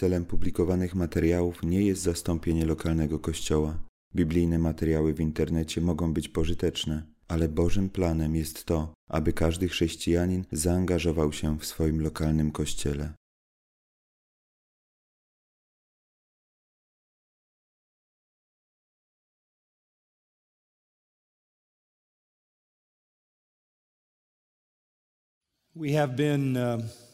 Celem publikowanych materiałów nie jest zastąpienie lokalnego kościoła. Biblijne materiały w internecie mogą być pożyteczne, ale Bożym planem jest to, aby każdy chrześcijanin zaangażował się w swoim lokalnym kościele. We have been uh,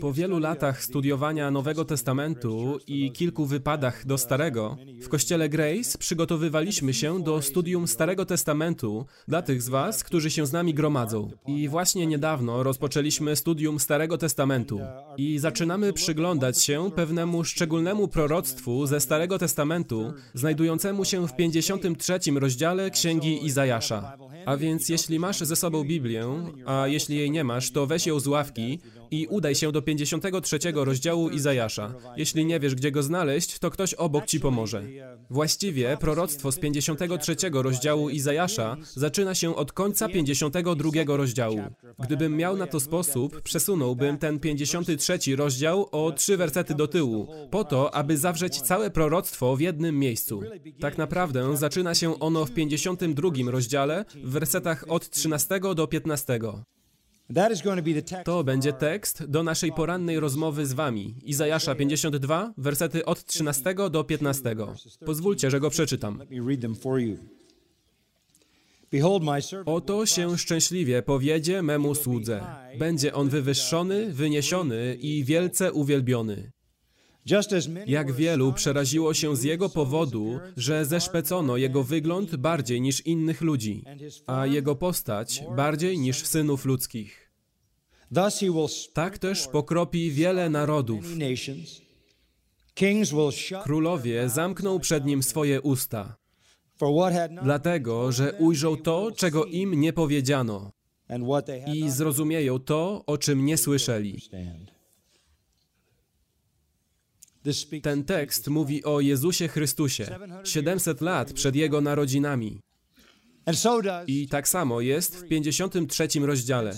Po wielu latach studiowania Nowego Testamentu i kilku wypadach do Starego, w Kościele Grace przygotowywaliśmy się do studium Starego Testamentu dla tych z Was, którzy się z nami gromadzą. I właśnie niedawno rozpoczęliśmy studium Starego Testamentu. I zaczynamy przyglądać się pewnemu szczególnemu proroctwu ze Starego Testamentu, znajdującemu się w 53 rozdziale Księgi Izajasza. A więc jeśli masz ze sobą Biblię, a jeśli jej nie masz, to weź ją z ławki i udaj się do 53 rozdziału Izajasza. Jeśli nie wiesz, gdzie go znaleźć, to ktoś obok ci pomoże. Właściwie proroctwo z 53 rozdziału Izajasza zaczyna się od końca 52 rozdziału. Gdybym miał na to sposób, przesunąłbym ten 53 rozdział o trzy wersety do tyłu, po to, aby zawrzeć całe proroctwo w jednym miejscu. Tak naprawdę zaczyna się ono w 52 rozdziale, w wersetach od 13 do 15. That is going to będzie tekst do naszej porannej rozmowy z wami. Izajasza 52, wersety od 13 do 15. Pozwólcie, że go przeczytam. Oto się szczęśliwie powiedzie memu słudze. Będzie on wywyższony, wyniesiony i wielce uwielbiony. Jak wielu przeraziło się z jego powodu, że zeszpecono jego wygląd bardziej niż innych ludzi, a jego postać bardziej niż synów ludzkich. Tak też pokropi wiele narodów. Królowie zamkną przed nim swoje usta, dlatego że ujrzą to, czego im nie powiedziano i zrozumieją to, o czym nie słyszeli. Ten tekst mówi o Jezusie Chrystusie 700 lat przed Jego narodzinami. I tak samo jest w 53 rozdziale.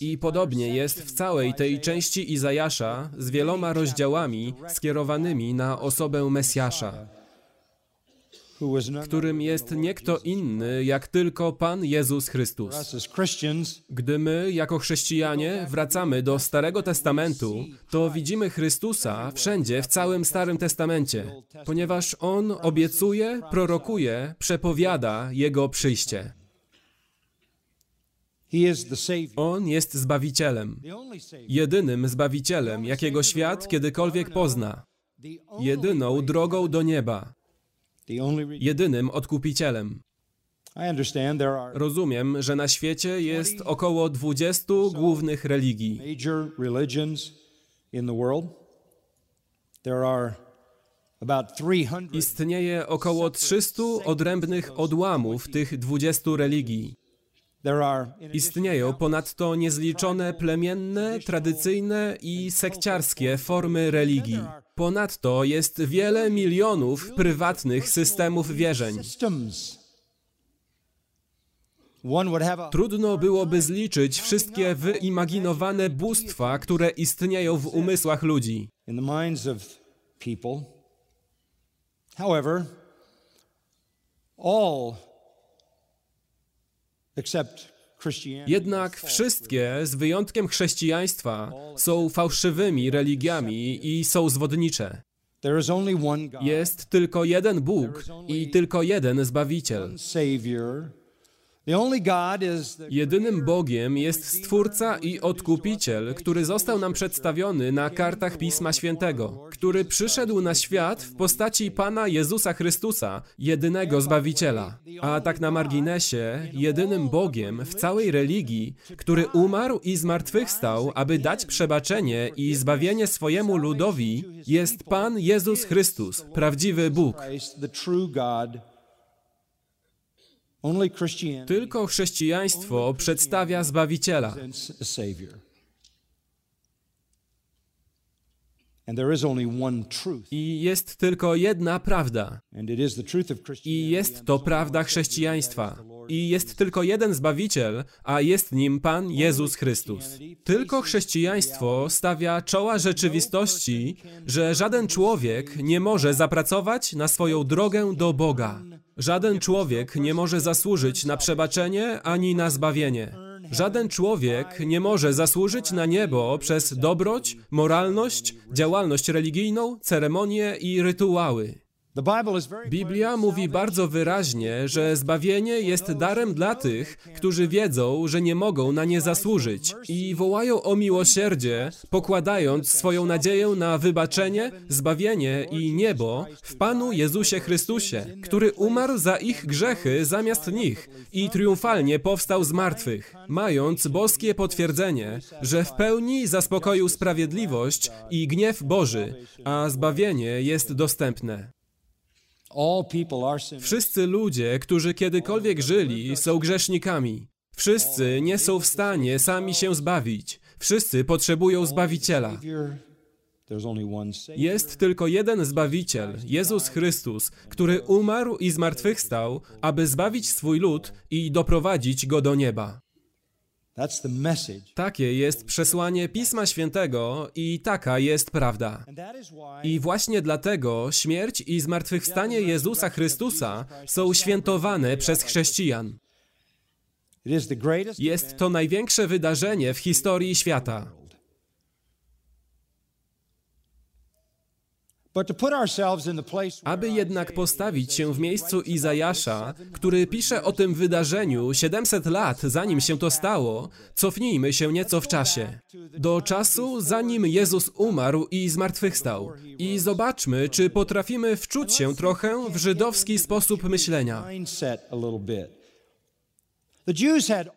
I podobnie jest w całej tej części Izajasza z wieloma rozdziałami skierowanymi na osobę Mesjasza, którym jest nie kto inny jak tylko Pan Jezus Chrystus. Gdy my, jako chrześcijanie, wracamy do Starego Testamentu, to widzimy Chrystusa wszędzie w całym Starym Testamencie, ponieważ On obiecuje, prorokuje, przepowiada Jego przyjście. On jest Zbawicielem, jedynym Zbawicielem, jakiego świat kiedykolwiek pozna, jedyną drogą do nieba, jedynym Odkupicielem. Rozumiem, że na świecie jest około 20 głównych religii. major religions in the world there are about 300 Istnieje około 300 odrębnych odłamów tych 20 religii. Istnieją ponadto niezliczone plemienne, tradycyjne i sekciarskie formy religii. Ponadto jest wiele milionów prywatnych systemów wierzeń. Trudno byłoby zliczyć wszystkie wyimaginowane bóstwa, które istnieją w umysłach ludzi. however all except Jednak wszystkie, z wyjątkiem chrześcijaństwa, są fałszywymi religiami i są zwodnicze. Jest tylko jeden Bóg i tylko jeden Zbawiciel. Jedynym Bogiem jest Stwórca i Odkupiciel, który został nam przedstawiony na kartach Pisma Świętego, który przyszedł na świat w postaci Pana Jezusa Chrystusa, jedynego Zbawiciela. A tak na marginesie, jedynym Bogiem w całej religii, który umarł i zmartwychwstał, aby dać przebaczenie i zbawienie swojemu ludowi, jest Pan Jezus Chrystus, prawdziwy Bóg. Tylko chrześcijaństwo przedstawia Zbawiciela. I jest tylko jedna prawda. I jest to prawda chrześcijaństwa. I jest tylko jeden Zbawiciel, a jest nim Pan Jezus Chrystus. Tylko chrześcijaństwo stawia czoła rzeczywistości, że żaden człowiek nie może zapracować na swoją drogę do Boga. Żaden człowiek nie może zasłużyć na przebaczenie ani na zbawienie. Żaden człowiek nie może zasłużyć na niebo przez dobroć, moralność, działalność religijną, ceremonie i rytuały. Biblia mówi bardzo wyraźnie, że zbawienie jest darem dla tych, którzy wiedzą, że nie mogą na nie zasłużyć i wołają o miłosierdzie, pokładając swoją nadzieję na wybaczenie, zbawienie i niebo w Panu Jezusie Chrystusie, który umarł za ich grzechy zamiast nich i triumfalnie powstał z martwych, mając boskie potwierdzenie, że w pełni zaspokoił sprawiedliwość i gniew Boży, a zbawienie jest dostępne. All people are sinners. Wszyscy ludzie, którzy kiedykolwiek żyli, są grzesznikami. Wszyscy nie są w stanie sami się zbawić. Wszyscy potrzebują Zbawiciela. Jest tylko jeden Zbawiciel, Jezus Chrystus, który umarł i zmartwychwstał, aby zbawić swój lud i doprowadzić go do nieba. Takie jest przesłanie Pisma Świętego i taka jest prawda. I właśnie dlatego śmierć i zmartwychwstanie Jezusa Chrystusa są świętowane przez chrześcijan. Jest to największe wydarzenie w historii świata. Aby jednak postawić się w miejscu Izajasza, który pisze o tym wydarzeniu 700 lat zanim się to stało, cofnijmy się nieco w czasie. Do czasu, zanim Jezus umarł i zmartwychwstał. I zobaczmy, czy potrafimy wczuć się trochę w żydowski sposób myślenia.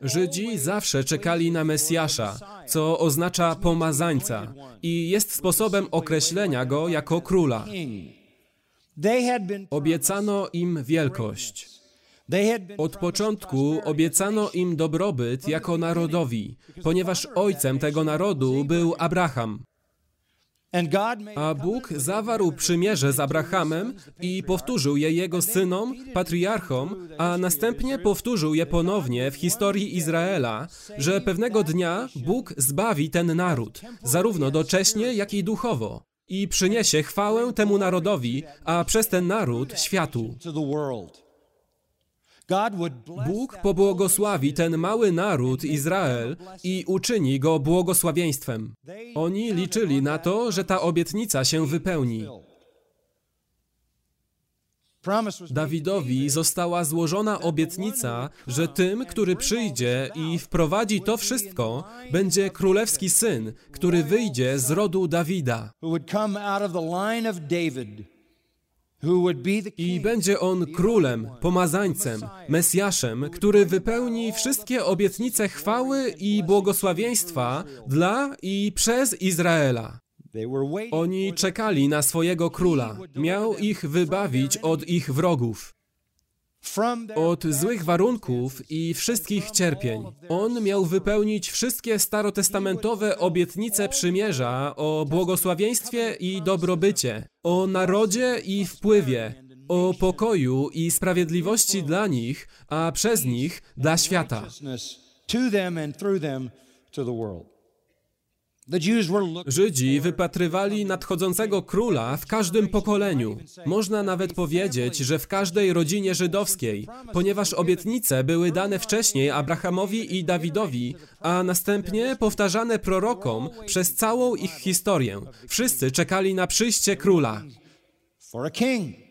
Żydzi zawsze czekali na Mesjasza, co oznacza pomazańca i jest sposobem określenia go jako króla. Obiecano im wielkość. Od początku obiecano im dobrobyt jako narodowi, ponieważ ojcem tego narodu był Abraham. A Bóg zawarł przymierze z Abrahamem i powtórzył je jego synom, patriarchom, a następnie powtórzył je ponownie w historii Izraela, że pewnego dnia Bóg zbawi ten naród, zarówno docześnie, jak i duchowo, i przyniesie chwałę temu narodowi, a przez ten naród światu. to the world. God would bless Bóg pobłogosławi ten mały naród Izrael i uczyni go błogosławieństwem. Oni liczyli na to, że ta obietnica się wypełni. Dawidowi została złożona obietnica, że tym, który przyjdzie i wprowadzi to wszystko, będzie królewski syn, który wyjdzie z rodu Dawida. I będzie on królem, pomazańcem, Mesjaszem, który wypełni wszystkie obietnice chwały i błogosławieństwa dla i przez Izraela. Oni czekali na swojego króla. Miał ich wybawić od ich wrogów, od złych warunków i wszystkich cierpień. On miał wypełnić wszystkie starotestamentowe obietnice przymierza o błogosławieństwie i dobrobycie, o narodzie i wpływie, o pokoju i sprawiedliwości dla nich, a przez nich dla świata. to them and through them to the world. Żydzi wypatrywali nadchodzącego króla w każdym pokoleniu. Można nawet powiedzieć, że w każdej rodzinie żydowskiej, ponieważ obietnice były dane wcześniej Abrahamowi i Dawidowi, a następnie powtarzane prorokom przez całą ich historię. Wszyscy czekali na przyjście króla. for a king.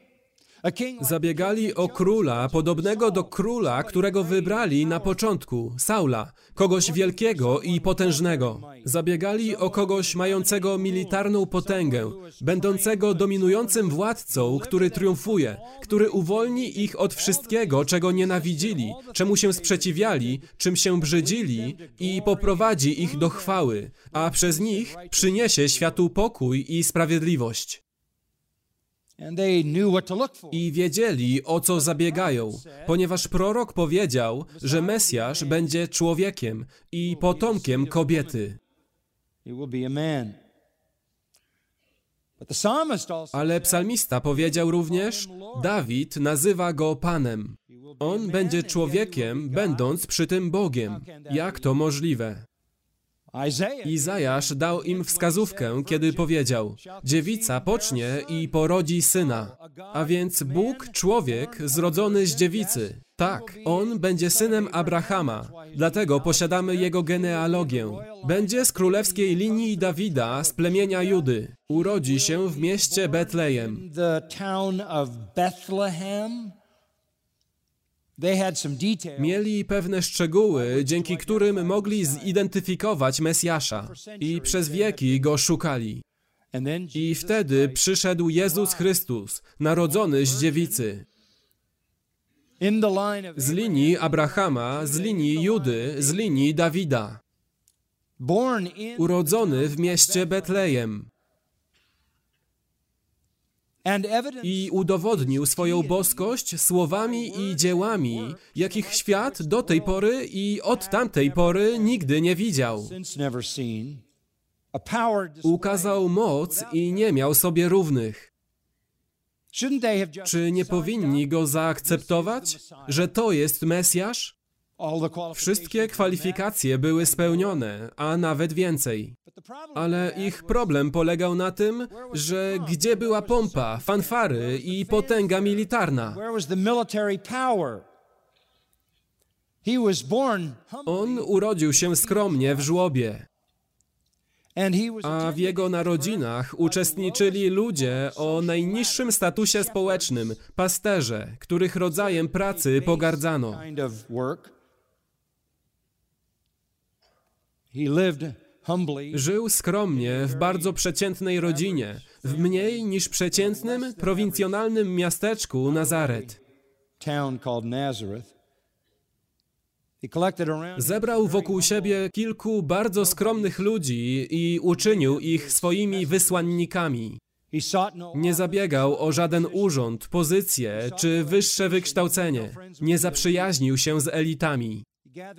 Zabiegali o króla podobnego do króla, którego wybrali na początku, Saula, kogoś wielkiego i potężnego. Zabiegali o kogoś mającego militarną potęgę, będącego dominującym władcą, który triumfuje, który uwolni ich od wszystkiego, czego nienawidzili, czemu się sprzeciwiali, czym się brzydzili i poprowadzi ich do chwały, a przez nich przyniesie światu pokój i sprawiedliwość. and they knew what to look for. I wiedzieli, o co zabiegają, ponieważ prorok powiedział, że Mesjasz będzie człowiekiem i potomkiem kobiety. Ale psalmista powiedział również, Dawid nazywa go Panem. On będzie człowiekiem, będąc przy tym Bogiem. Jak to możliwe? Izajasz dał im wskazówkę, kiedy powiedział: Dziewica pocznie i porodzi syna. A więc Bóg, człowiek zrodzony z dziewicy. Tak, on będzie synem Abrahama, dlatego posiadamy jego genealogię. Będzie z królewskiej linii Dawida z plemienia Judy. Urodzi się w mieście Betlejem. Mieli pewne szczegóły, dzięki którym mogli zidentyfikować Mesjasza i przez wieki go szukali. And then I wtedy przyszedł Jezus Chrystus, narodzony z dziewicy. Z linii Abrahama, z linii Judy, z linii Dawida. Urodzony w mieście Betlejem. I udowodnił swoją boskość słowami i dziełami, jakich świat do tej pory i od tamtej pory nigdy nie widział. Ukazał moc i nie miał sobie równych. Czy nie powinni go zaakceptować, że to jest Mesjasz? Wszystkie kwalifikacje były spełnione, a nawet więcej. Ale ich problem polegał na tym, że gdzie była pompa, fanfary i potęga militarna? On urodził się skromnie w żłobie, a w jego narodzinach uczestniczyli ludzie o najniższym statusie społecznym, pasterze, których rodzajem pracy pogardzano. Żył skromnie w bardzo przeciętnej rodzinie, w mniej niż przeciętnym, prowincjonalnym miasteczku Nazaret. Zebrał wokół siebie kilku bardzo skromnych ludzi i uczynił ich swoimi wysłannikami. No Nie zabiegał o żaden urząd, pozycję czy wyższe wykształcenie. Nie zaprzyjaźnił się z elitami.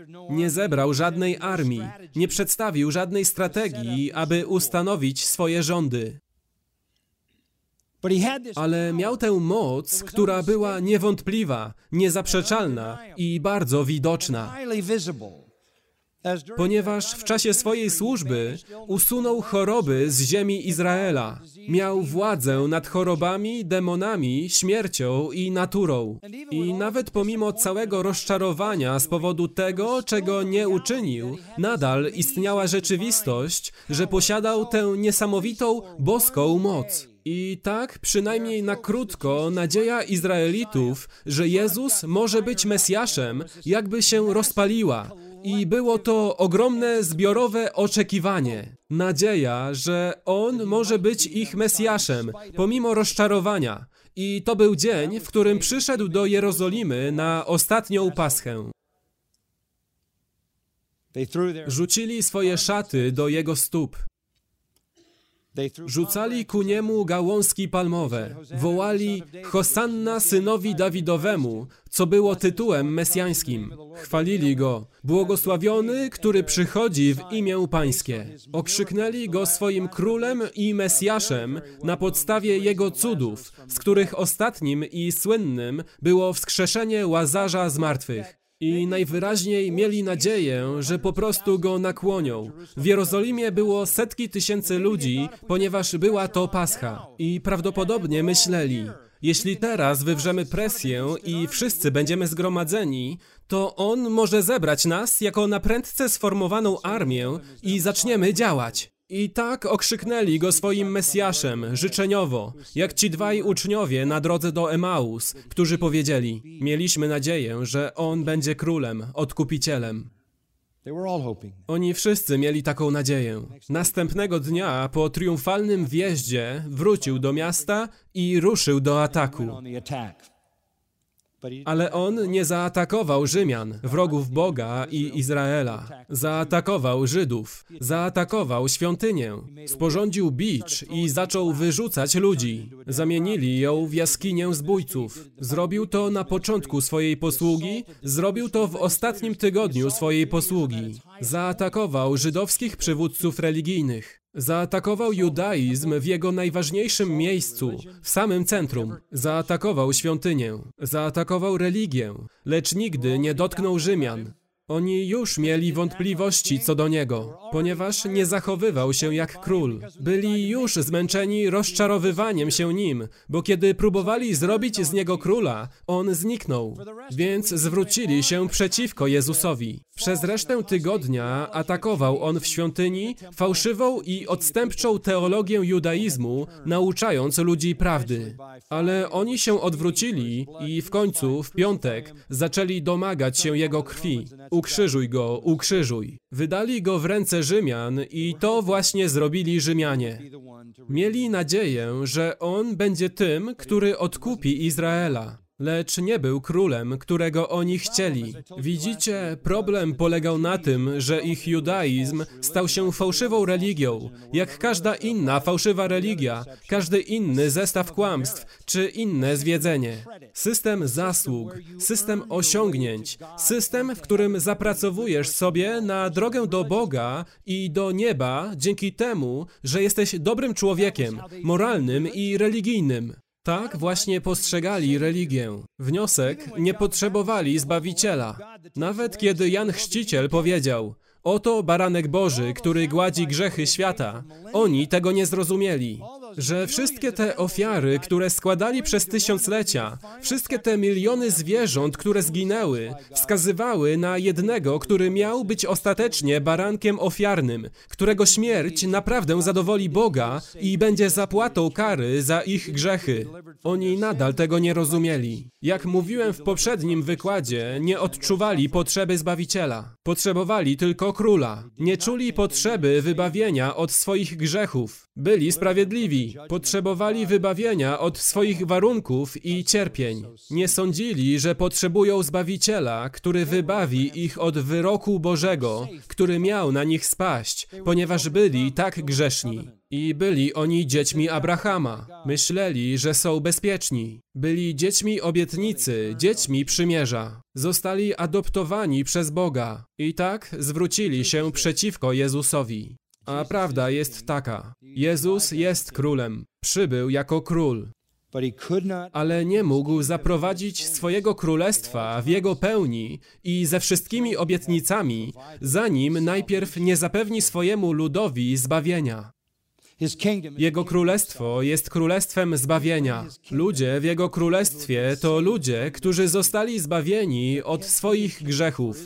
No Nie zebrał żadnej armii. Nie przedstawił żadnej strategii, aby ustanowić swoje rządy. Ale miał tę moc, która była niewątpliwa, niezaprzeczalna i bardzo widoczna. Ponieważ w czasie swojej służby usunął choroby z ziemi Izraela. Miał władzę nad chorobami, demonami, śmiercią i naturą. I nawet pomimo całego rozczarowania z powodu tego, czego nie uczynił, nadal istniała rzeczywistość, że posiadał tę niesamowitą boską moc. I tak, przynajmniej na krótko, nadzieja Izraelitów, że Jezus może być Mesjaszem, jakby się rozpaliła. I było to ogromne zbiorowe oczekiwanie. Nadzieja, że On może być ich Mesjaszem, pomimo rozczarowania. I to był dzień, w którym przyszedł do Jerozolimy na ostatnią paschę. Rzucili swoje szaty do Jego stóp. Rzucali ku niemu gałązki palmowe. Wołali Hosanna synowi Dawidowemu, co było tytułem mesjańskim. Chwalili go. Błogosławiony, który przychodzi w imię Pańskie. Okrzyknęli go swoim królem i mesjaszem na podstawie jego cudów, z których ostatnim i słynnym było wskrzeszenie Łazarza z martwych. I najwyraźniej mieli nadzieję, że po prostu go nakłonią. W Jerozolimie było setki tysięcy ludzi, ponieważ była to Pascha. I prawdopodobnie myśleli, jeśli teraz wywrzemy presję i wszyscy będziemy zgromadzeni, to on może zebrać nas jako naprędce sformowaną armię i zaczniemy działać. I tak okrzyknęli go swoim Mesjaszem, życzeniowo, jak ci dwaj uczniowie na drodze do Emaus, którzy powiedzieli: Mieliśmy nadzieję, że on będzie królem, odkupicielem. Oni wszyscy mieli taką nadzieję. Następnego dnia, po triumfalnym wjeździe, wrócił do miasta i ruszył do ataku. on the attack. But he Ale on nie zaatakował Rzymian, wrogów Boga i Izraela. Zaatakował Żydów. Zaatakował świątynię. Sporządził bicz i zaczął wyrzucać ludzi. Zamienili ją w jaskinię zbójców. Zrobił to na początku swojej posługi, zrobił to w ostatnim tygodniu swojej posługi. Zaatakował żydowskich przywódców religijnych. Zaatakował judaizm w jego najważniejszym miejscu, w samym centrum. Zaatakował świątynię, zaatakował religię, lecz nigdy nie dotknął Rzymian. Oni już mieli wątpliwości co do niego, ponieważ nie zachowywał się jak król. Byli już zmęczeni rozczarowywaniem się nim, bo kiedy próbowali zrobić z niego króla, on zniknął. Więc zwrócili się przeciwko Jezusowi. Przez resztę tygodnia atakował on w świątyni fałszywą i odstępczą teologię judaizmu, nauczając ludzi prawdy. Ale oni się odwrócili i w końcu, w piątek, zaczęli domagać się jego krwi. Ukrzyżuj go, ukrzyżuj. Wydali go w ręce Rzymian i to właśnie zrobili Rzymianie. Mieli nadzieję, że on będzie tym, który odkupi Izraela. Lecz nie był królem, którego oni chcieli. Widzicie, problem polegał na tym, że ich judaizm stał się fałszywą religią, jak każda inna fałszywa religia, każdy inny zestaw kłamstw czy inne zwiedzenie. System zasług, system osiągnięć, system, w którym zapracowujesz sobie na drogę do Boga i do nieba dzięki temu, że jesteś dobrym człowiekiem, moralnym i religijnym. Tak właśnie postrzegali religię. Wniosek, nie potrzebowali Zbawiciela. Nawet kiedy Jan Chrzciciel powiedział, Oto baranek Boży, który gładzi grzechy świata. Oni tego nie zrozumieli. Że wszystkie te ofiary, które składali przez tysiąclecia, wszystkie te miliony zwierząt, które zginęły, wskazywały na jednego, który miał być ostatecznie barankiem ofiarnym, którego śmierć naprawdę zadowoli Boga i będzie zapłatą kary za ich grzechy. Oni nadal tego nie rozumieli. Jak mówiłem w poprzednim wykładzie, nie odczuwali potrzeby Zbawiciela. Potrzebowali tylko króla. Nie czuli potrzeby wybawienia od swoich grzechów. Byli sprawiedliwi. Potrzebowali wybawienia od swoich warunków i cierpień. Nie sądzili, że potrzebują Zbawiciela, który wybawi ich od wyroku Bożego, który miał na nich spaść, ponieważ byli tak grzeszni. I byli oni dziećmi Abrahama. Myśleli, że są bezpieczni. Byli dziećmi obietnicy, dziećmi przymierza. Zostali adoptowani przez Boga. I tak zwrócili się przeciwko Jezusowi. A prawda jest taka: Jezus jest królem. Przybył jako król. Ale nie mógł zaprowadzić swojego królestwa w jego pełni i ze wszystkimi obietnicami, zanim najpierw nie zapewni swojemu ludowi zbawienia. Jego królestwo jest królestwem zbawienia. Ludzie w Jego królestwie to ludzie, którzy zostali zbawieni od swoich grzechów.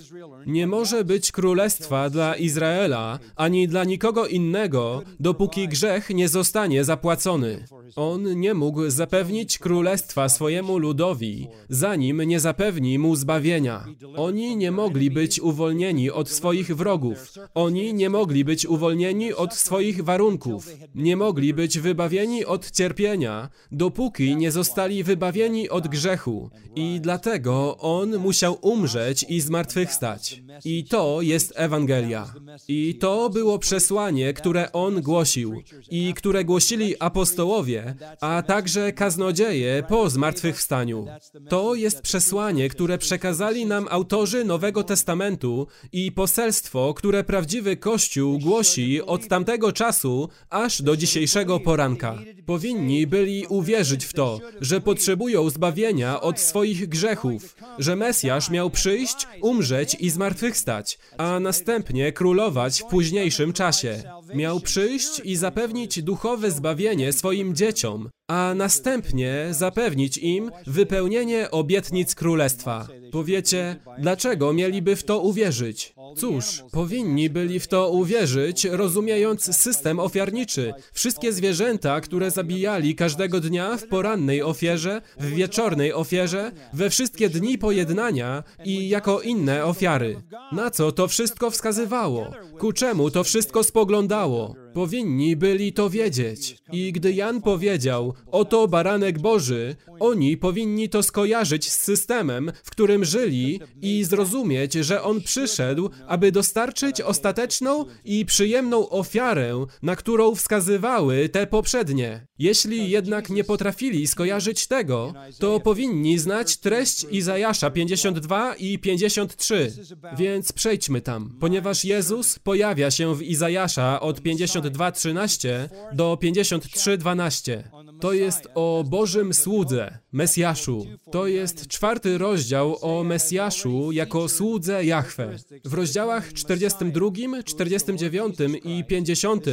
Nie może być królestwa dla Izraela ani dla nikogo innego, dopóki grzech nie zostanie zapłacony. On nie mógł zapewnić królestwa swojemu ludowi, zanim nie zapewni mu zbawienia. Oni nie mogli być uwolnieni od swoich wrogów. Oni nie mogli być uwolnieni od swoich warunków. Nie mogli być wybawieni od cierpienia, dopóki nie zostali wybawieni od grzechu. I dlatego On musiał umrzeć i zmartwychwstać. I to jest Ewangelia. I to było przesłanie, które On głosił i które głosili apostołowie, a także kaznodzieje po zmartwychwstaniu. To jest przesłanie, które przekazali nam autorzy Nowego Testamentu i poselstwo, które prawdziwy Kościół głosi od tamtego czasu aż do dzisiejszego poranka. Powinni byli uwierzyć w to, że potrzebują zbawienia od swoich grzechów, że Mesjasz miał przyjść, umrzeć i zmartwychwstać, a następnie królować w późniejszym czasie. Miał przyjść i zapewnić duchowe zbawienie swoim dzieciom, a następnie zapewnić im wypełnienie obietnic królestwa. Powiecie, dlaczego mieliby w to uwierzyć? Cóż, powinni byli w to uwierzyć, rozumiejąc system ofiarniczy. Wszystkie zwierzęta, które zabijali każdego dnia w porannej ofierze, w wieczornej ofierze, we wszystkie dni pojednania i jako inne ofiary. Na co to wszystko wskazywało? Ku czemu to wszystko spoglądało? Powinni byli to wiedzieć. I gdy Jan powiedział, oto baranek Boży, oni powinni to skojarzyć z systemem, w którym żyli i zrozumieć, że on przyszedł, aby dostarczyć ostateczną i przyjemną ofiarę, na którą wskazywały te poprzednie. Jeśli jednak nie potrafili skojarzyć tego, to powinni znać treść Izajasza 52 i 53. Więc przejdźmy tam, ponieważ Jezus pojawia się w Izajasza od 52:13 do 53:12. To jest o Bożym słudze, Mesjaszu. To jest czwarty rozdział o Mesjaszu jako słudze Jahwe. W rozdziałach 42, 49 i 50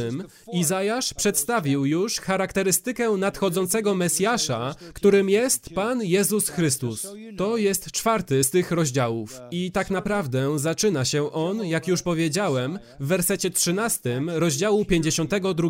Izajasz przedstawił już charakterystykę nadchodzącego Mesjasza, którym jest Pan Jezus Chrystus. To jest czwarty z tych rozdziałów. I tak naprawdę zaczyna się on, jak już powiedziałem, w wersecie 13 rozdziału 52.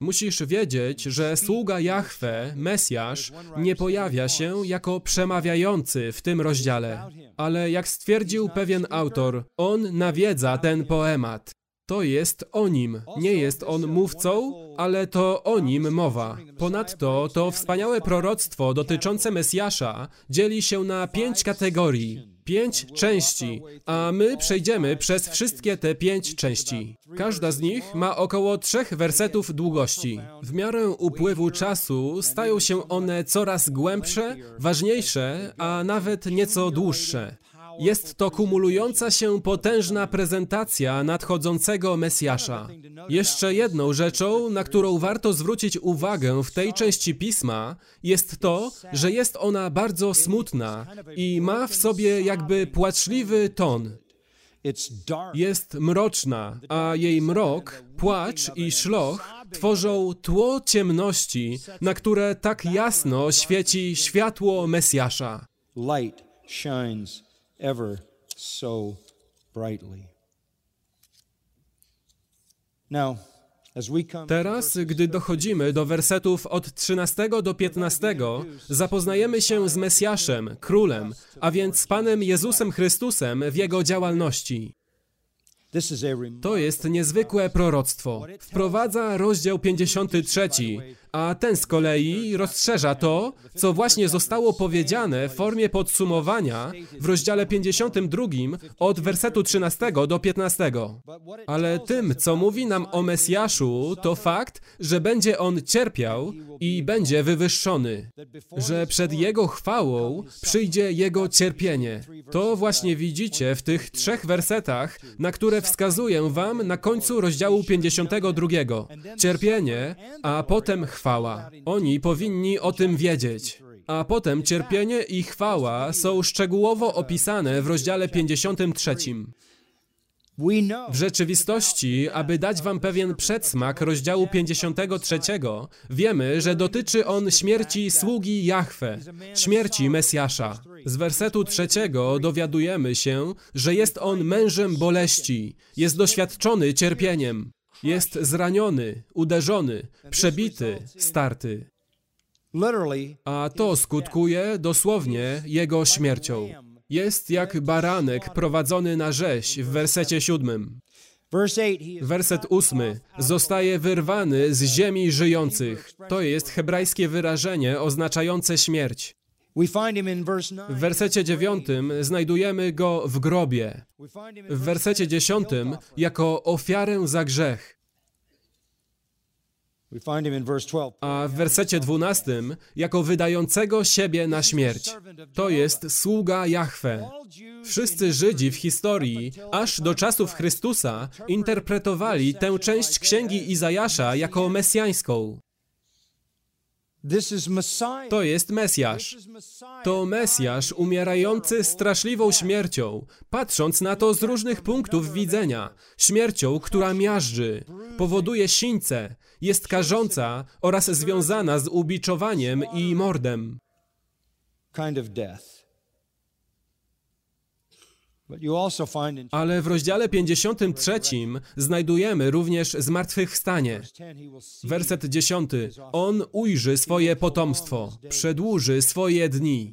Musisz wiedzieć, że sługa Jahwe, Mesjasz, nie pojawia się jako przemawiający w tym rozdziale. Ale jak stwierdził pewien autor, on nawiedza ten poemat. To jest o nim. Nie jest on mówcą, ale to o nim mowa. Ponadto to wspaniałe proroctwo dotyczące Mesjasza dzieli się na pięć kategorii, pięć części, a my przejdziemy przez wszystkie te pięć części. Każda z nich ma około trzech wersetów długości. W miarę upływu czasu stają się one coraz głębsze, ważniejsze, a nawet nieco dłuższe. Jest to kumulująca się potężna prezentacja nadchodzącego Mesjasza. Jeszcze jedną rzeczą, na którą warto zwrócić uwagę w tej części pisma, jest to, że jest ona bardzo smutna i ma w sobie jakby płaczliwy ton. Jest mroczna, a jej mrok, płacz i szloch tworzą tło ciemności, na które tak jasno świeci światło Mesjasza. Ever so brightly. Now, Teraz, gdy dochodzimy do wersetów od 13 do 15, zapoznajemy się z Mesjaszem, Królem, a więc z Panem Jezusem Chrystusem w Jego działalności. To jest niezwykłe proroctwo. Wprowadza rozdział 53, a ten z kolei rozszerza to, co właśnie zostało powiedziane w formie podsumowania w rozdziale 52 od wersetu 13 do 15. Ale tym, co mówi nam o Mesjaszu, to fakt, że będzie on cierpiał i będzie wywyższony, że przed jego chwałą przyjdzie jego cierpienie. To właśnie widzicie w tych trzech wersetach, na które wskazuję wam na końcu rozdziału 52. Cierpienie, a potem chwała. Oni powinni o tym wiedzieć. A potem cierpienie i chwała są szczegółowo opisane w rozdziale 53. we know W rzeczywistości, aby dać wam pewien przedsmak rozdziału 53, wiemy, że dotyczy on śmierci sługi Jahwe, śmierci Mesjasza. Z wersetu trzeciego dowiadujemy się, że jest on mężem boleści, jest doświadczony cierpieniem, jest zraniony, uderzony, przebity, starty. A to skutkuje dosłownie jego śmiercią. Jest jak baranek prowadzony na rzeź w wersecie siódmym. verse 8 he is Werset ósmy. Zostaje wyrwany z ziemi żyjących. To jest hebrajskie wyrażenie oznaczające śmierć. We find him in verse 9 W wersecie dziewiątym znajdujemy go w grobie. W wersecie 10 dziesiątym jako ofiarę za grzech. we find him in verse 12 A w wersecie dwunastym jako wydającego siebie na śmierć. To jest sługa Jahwe. Wszyscy Żydzi w historii, aż do czasów Chrystusa, interpretowali tę część księgi Izajasza jako mesjańską. To jest Mesjasz. To Mesjasz umierający straszliwą śmiercią, patrząc na to z różnych punktów widzenia. Śmiercią, która miażdży, powoduje sińce, jest karząca oraz związana z ubiczowaniem i mordem. kind of death Ale w rozdziale 53 znajdujemy również zmartwychwstanie. verse 10 he will see Werset 10. On ujrzy swoje potomstwo, przedłuży swoje dni.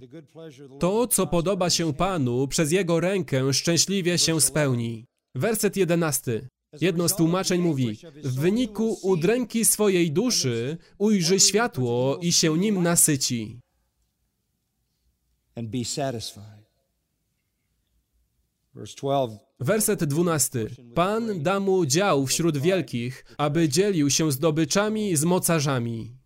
To, co podoba się Panu, przez Jego rękę szczęśliwie się spełni. Werset 11. Jedno z tłumaczeń mówi: W wyniku udręki swojej duszy ujrzy światło i się nim nasyci. and be satisfied verse 12 Werset 12. Pan da mu dział wśród wielkich, aby dzielił się zdobyczami z mocarzami.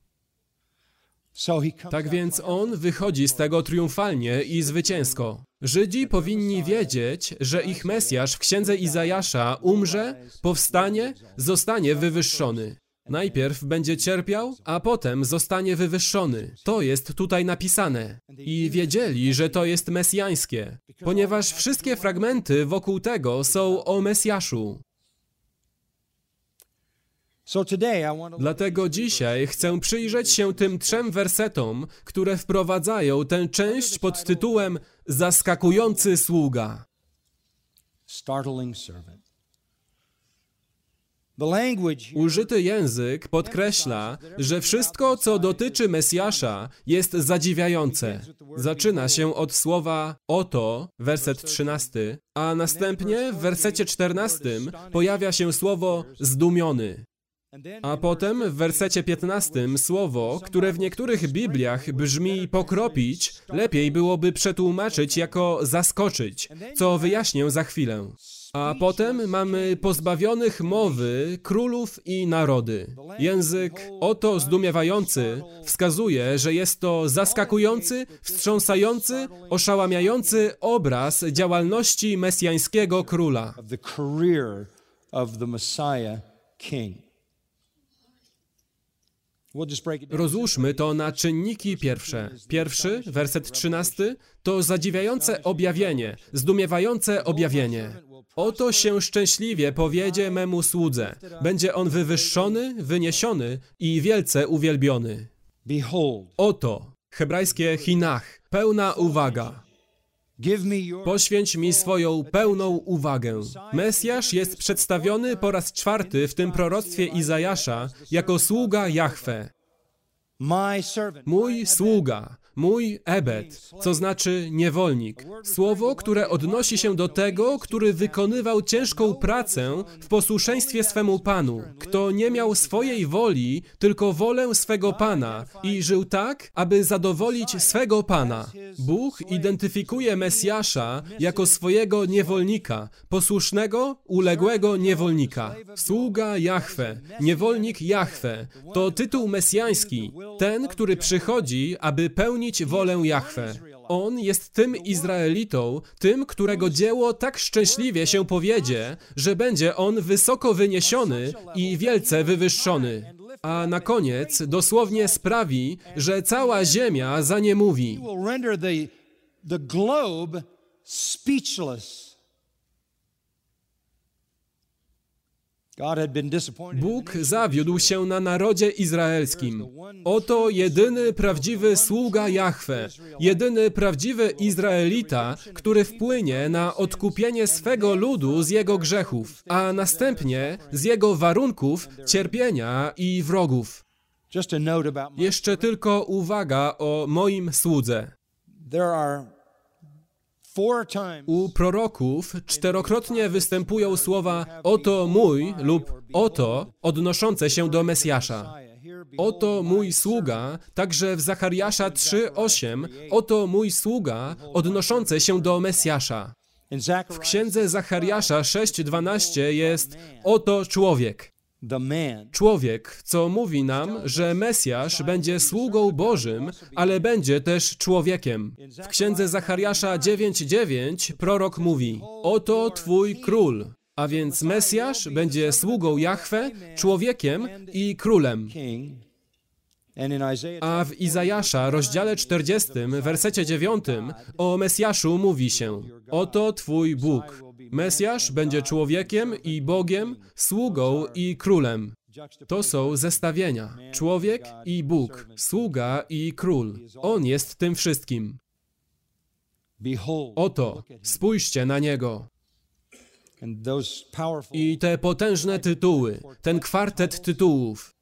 Tak więc on wychodzi z tego triumfalnie i zwycięsko. Żydzi powinni wiedzieć, że ich Mesjasz w księdze Izajasza umrze, powstanie, zostanie wywyższony. Najpierw będzie cierpiał, a potem zostanie wywyższony. To jest tutaj napisane. I wiedzieli, że to jest mesjańskie, ponieważ wszystkie fragmenty wokół tego są o Mesjaszu. Dlatego dzisiaj chcę przyjrzeć się tym trzem wersetom, które wprowadzają tę część pod tytułem Zaskakujący sługa. startling servant. Użyty język podkreśla, że wszystko, co dotyczy Mesjasza, jest zadziwiające. Zaczyna się od słowa oto, werset 13, a następnie w wersecie 14 pojawia się słowo zdumiony. A potem w wersecie 15 słowo, które w niektórych Bibliach brzmi pokropić, lepiej byłoby przetłumaczyć jako zaskoczyć, co wyjaśnię za chwilę. A potem mamy pozbawionych mowy królów i narody. Język oto zdumiewający wskazuje, że jest to zaskakujący, wstrząsający, oszałamiający obraz działalności mesjańskiego króla. of the career of the Messiah King. We'll just break it down. Rozłóżmy to na czynniki pierwsze. Pierwszy, werset trzynasty, to zadziwiające objawienie, zdumiewające objawienie. Oto się szczęśliwie powiedzie memu słudze. Będzie on wywyższony, wyniesiony i wielce uwielbiony. Oto, hebrajskie chinach, pełna uwaga. Poświęć mi swoją pełną uwagę. Mesjasz jest przedstawiony po raz czwarty w tym proroctwie Izajasza jako sługa Jahwe. Mój sługa, mój ebed, co znaczy niewolnik. Słowo, które odnosi się do tego, który wykonywał ciężką pracę w posłuszeństwie swemu Panu, kto nie miał swojej woli, tylko wolę swego Pana i żył tak, aby zadowolić swego Pana. Bóg identyfikuje Mesjasza jako swojego niewolnika, posłusznego, uległego niewolnika. Sługa Jahwe, niewolnik Jahwe, to tytuł mesjański, ten, który przychodzi, aby pełnić wolę Jahwe. On jest tym Izraelitą, tym, którego dzieło tak szczęśliwie się powiedzie, że będzie on wysoko wyniesiony i wielce wywyższony. A na koniec dosłownie sprawi, że cała ziemia za nie mówi. will render the, the globe speechless. God had been disappointed. in the Bóg zawiódł się na narodzie izraelskim. Oto jedyny prawdziwy sługa Jahwe, jedyny prawdziwy Izraelita, który wpłynie na odkupienie swego ludu z jego grzechów, a następnie z jego warunków, cierpienia i wrogów. Jeszcze tylko uwaga o moim słudze. there are U proroków czterokrotnie występują słowa oto mój lub oto odnoszące się do Mesjasza. Oto mój sługa, także w Zachariasza 3:8, oto mój sługa odnoszące się do Mesjasza. W księdze Zachariasza 6:12 jest oto człowiek. Człowiek, co mówi nam, że Mesjasz będzie sługą Bożym, ale będzie też człowiekiem. W księdze Zachariasza 9:9 prorok mówi: Oto twój król. A więc Mesjasz będzie sługą Jahwe, człowiekiem i królem. A w Izajasza, rozdziale 40, wersecie 9, o Mesjaszu mówi się: Oto Twój Bóg. Mesjasz będzie człowiekiem i Bogiem, sługą i królem. To są zestawienia. Człowiek i Bóg, sługa i król. On jest tym wszystkim. Oto, spójrzcie na niego. I te potężne tytuły, ten kwartet tytułów.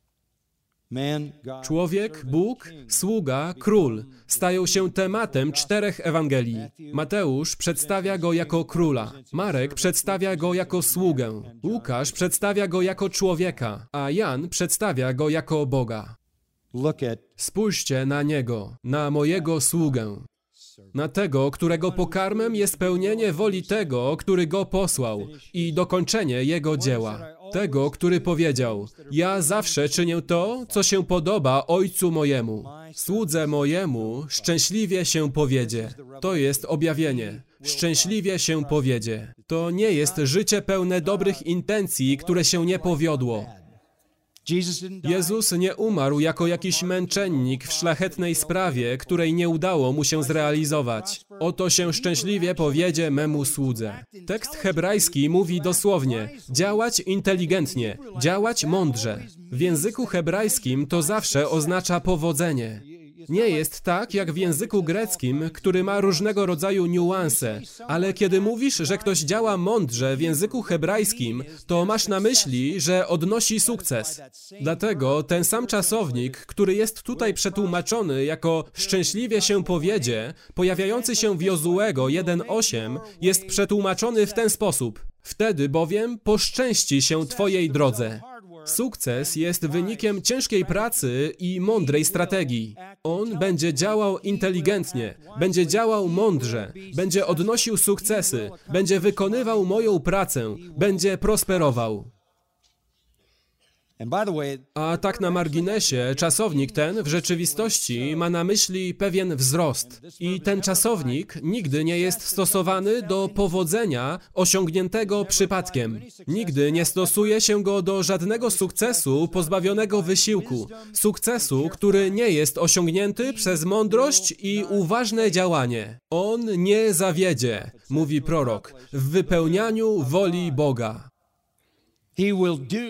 Człowiek, Bóg, sługa, król stają się tematem czterech Ewangelii. Mateusz przedstawia go jako króla, Marek przedstawia go jako sługę, Łukasz przedstawia go jako człowieka, a Jan przedstawia go jako Boga. Spójrzcie na niego, na mojego sługę, na tego, którego pokarmem jest pełnienie woli tego, który go posłał i dokończenie jego dzieła. Tego, który powiedział: Ja zawsze czynię to, co się podoba Ojcu mojemu. Słudze mojemu szczęśliwie się powiedzie. To jest objawienie. Szczęśliwie się powiedzie. To nie jest życie pełne dobrych intencji, które się nie powiodło. Jezus nie umarł jako jakiś męczennik w szlachetnej sprawie, której nie udało mu się zrealizować. Oto się szczęśliwie powiedzie memu słudze. Tekst hebrajski mówi dosłownie: działać inteligentnie, działać mądrze. W języku hebrajskim to zawsze oznacza powodzenie. Nie jest tak jak w języku greckim, który ma różnego rodzaju niuanse, ale kiedy mówisz, że ktoś działa mądrze w języku hebrajskim, to masz na myśli, że odnosi sukces. Dlatego ten sam czasownik, który jest tutaj przetłumaczony jako szczęśliwie się powiedzie, pojawiający się w Jozuego 1.8, jest przetłumaczony w ten sposób. Wtedy bowiem poszczęści się Twojej drodze. Sukces jest wynikiem ciężkiej pracy i mądrej strategii. On będzie działał inteligentnie, będzie działał mądrze, będzie odnosił sukcesy, będzie wykonywał moją pracę, będzie prosperował. A tak na marginesie, czasownik ten w rzeczywistości ma na myśli pewien wzrost. I ten czasownik nigdy nie jest stosowany do powodzenia osiągniętego przypadkiem. Nigdy nie stosuje się go do żadnego sukcesu pozbawionego wysiłku. Sukcesu, który nie jest osiągnięty przez mądrość i uważne działanie. On nie zawiedzie, mówi prorok, w wypełnianiu woli Boga.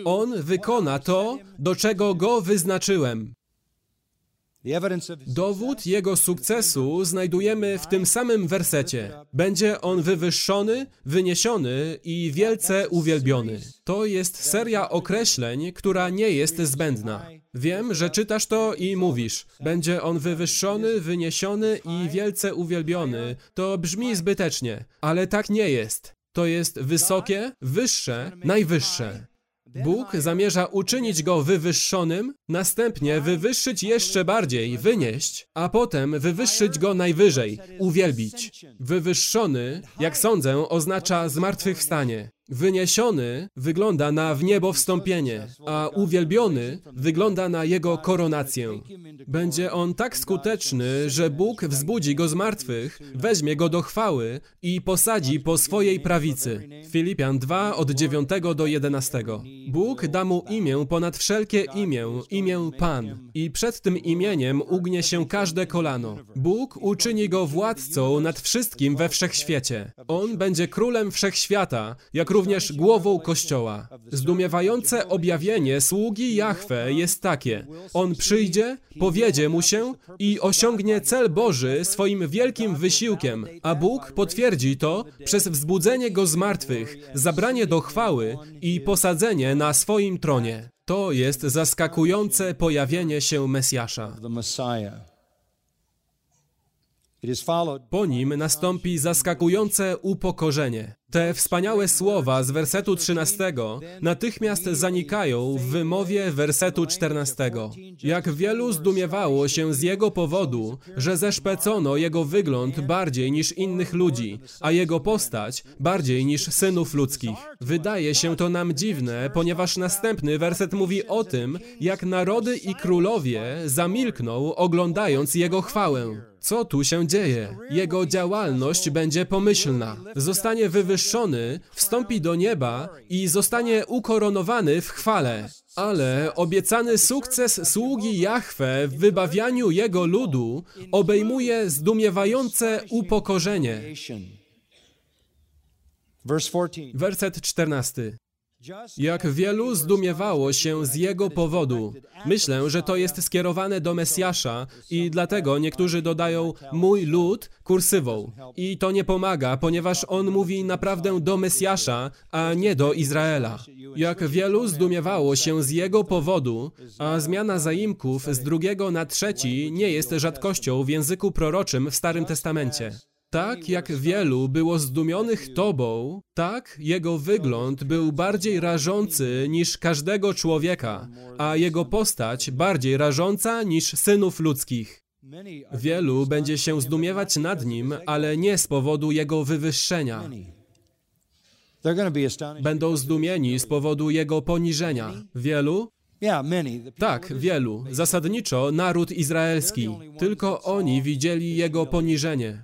On wykona to, do czego go wyznaczyłem. Dowód jego sukcesu znajdujemy w tym samym wersecie. Będzie on wywyższony, wyniesiony i wielce uwielbiony. To jest seria określeń, która nie jest zbędna. Wiem, że czytasz to i mówisz. Będzie on wywyższony, wyniesiony i wielce uwielbiony. To brzmi zbytecznie, ale tak nie jest. To jest wysokie, wyższe, najwyższe. Bóg zamierza uczynić go wywyższonym, następnie wywyższyć jeszcze bardziej, wynieść, a potem wywyższyć go najwyżej, uwielbić. Wywyższony, jak sądzę, oznacza zmartwychwstanie. Wyniesiony wygląda na w niebo wstąpienie, a uwielbiony wygląda na jego koronację. Będzie on tak skuteczny, że Bóg wzbudzi go z martwych, weźmie go do chwały i posadzi po swojej prawicy. Filipian 2 od 9 do 11. Bóg da mu imię ponad wszelkie imię, imię Pan. I przed tym imieniem ugnie się każde kolano. Bóg uczyni go władcą nad wszystkim we wszechświecie. On będzie królem wszechświata, jak również głową Kościoła. Zdumiewające objawienie sługi Jahwe jest takie. On przyjdzie, powiedzie mu się i osiągnie cel Boży swoim wielkim wysiłkiem, a Bóg potwierdzi to przez wzbudzenie go z martwych, zabranie do chwały i posadzenie na swoim tronie. To jest zaskakujące pojawienie się Mesjasza. Po nim nastąpi zaskakujące upokorzenie. Te wspaniałe słowa z wersetu 13 natychmiast zanikają w wymowie wersetu 14. Jak wielu zdumiewało się z jego powodu, że zeszpecono jego wygląd bardziej niż innych ludzi, a jego postać bardziej niż synów ludzkich. Wydaje się to nam dziwne, ponieważ następny werset mówi o tym, jak narody i królowie zamilkną, oglądając jego chwałę. Co tu się dzieje? Jego działalność będzie pomyślna. Zostanie wywyższony, wstąpi do nieba i zostanie ukoronowany w chwale. Ale obiecany sukces sługi Jahwe w wybawianiu jego ludu obejmuje zdumiewające upokorzenie. Werset 14. Jak wielu zdumiewało się z jego powodu. Myślę, że to jest skierowane do Mesjasza i dlatego niektórzy dodają mój lud kursywą. I to nie pomaga, ponieważ on mówi naprawdę do Mesjasza, a nie do Izraela. Jak wielu zdumiewało się z jego powodu, a zmiana zaimków z drugiego na trzeci nie jest rzadkością w języku proroczym w Starym Testamencie. Tak jak wielu było zdumionych Tobą, tak jego wygląd był bardziej rażący niż każdego człowieka, a jego postać bardziej rażąca niż synów ludzkich. Wielu będzie się zdumiewać nad nim, ale nie z powodu jego wywyższenia. Będą zdumieni z powodu jego poniżenia. Wielu? Tak, wielu. Zasadniczo naród izraelski. Tylko oni widzieli jego poniżenie.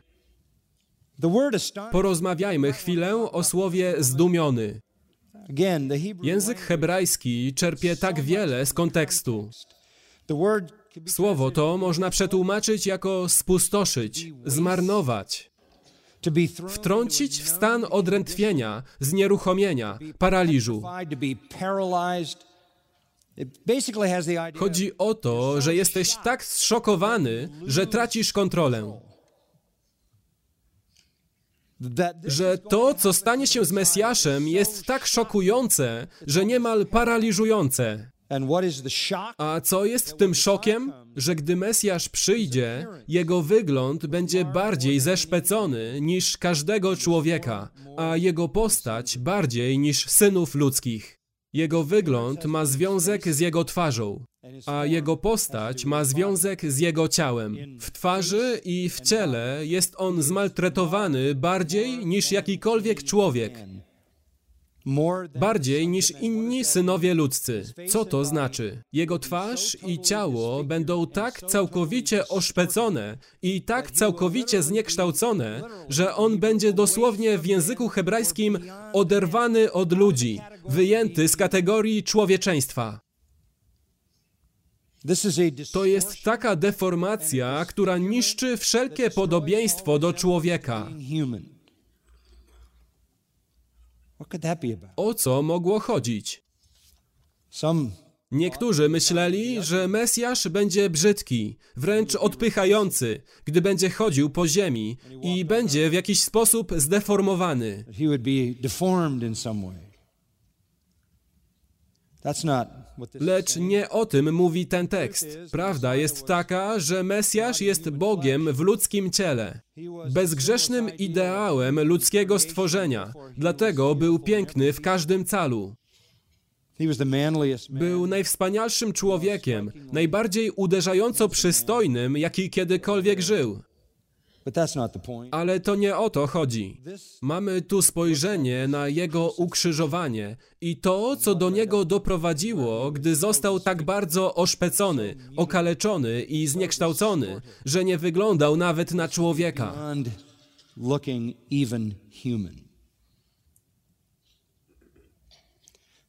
Porozmawiajmy chwilę o słowie zdumiony. Język hebrajski czerpie tak wiele z kontekstu. Słowo to można przetłumaczyć jako spustoszyć, zmarnować, wtrącić w stan odrętwienia, znieruchomienia, paraliżu. Chodzi o to, że jesteś tak zszokowany, że tracisz kontrolę. Że to, co stanie się z Mesjaszem, jest tak szokujące, że niemal paraliżujące. A co jest tym szokiem? Że gdy Mesjasz przyjdzie, jego wygląd będzie bardziej zeszpecony niż każdego człowieka, a jego postać bardziej niż synów ludzkich. Jego wygląd ma związek z jego twarzą, a jego postać ma związek z jego ciałem. W twarzy i w ciele jest on zmaltretowany bardziej niż jakikolwiek człowiek. Bardziej niż inni synowie ludzcy. Co to znaczy? Jego twarz i ciało będą tak całkowicie oszpecone i tak całkowicie zniekształcone, że on będzie dosłownie w języku hebrajskim oderwany od ludzi, wyjęty z kategorii człowieczeństwa. To jest taka deformacja, która niszczy wszelkie podobieństwo do człowieka. O co mogło chodzić? Niektórzy myśleli, że Mesjasz będzie brzydki, wręcz odpychający, gdy będzie chodził po ziemi i będzie w jakiś sposób zdeformowany. Lecz nie o tym mówi ten tekst. Prawda jest taka, że Mesjasz jest Bogiem w ludzkim ciele, bezgrzesznym ideałem ludzkiego stworzenia, dlatego był piękny w każdym calu. Był najwspanialszym człowiekiem, najbardziej uderzająco przystojnym, jaki kiedykolwiek żył. Ale to nie o to chodzi. Mamy tu spojrzenie na jego ukrzyżowanie i to, co do niego doprowadziło, gdy został tak bardzo oszpecony, okaleczony i zniekształcony, że nie wyglądał nawet na człowieka.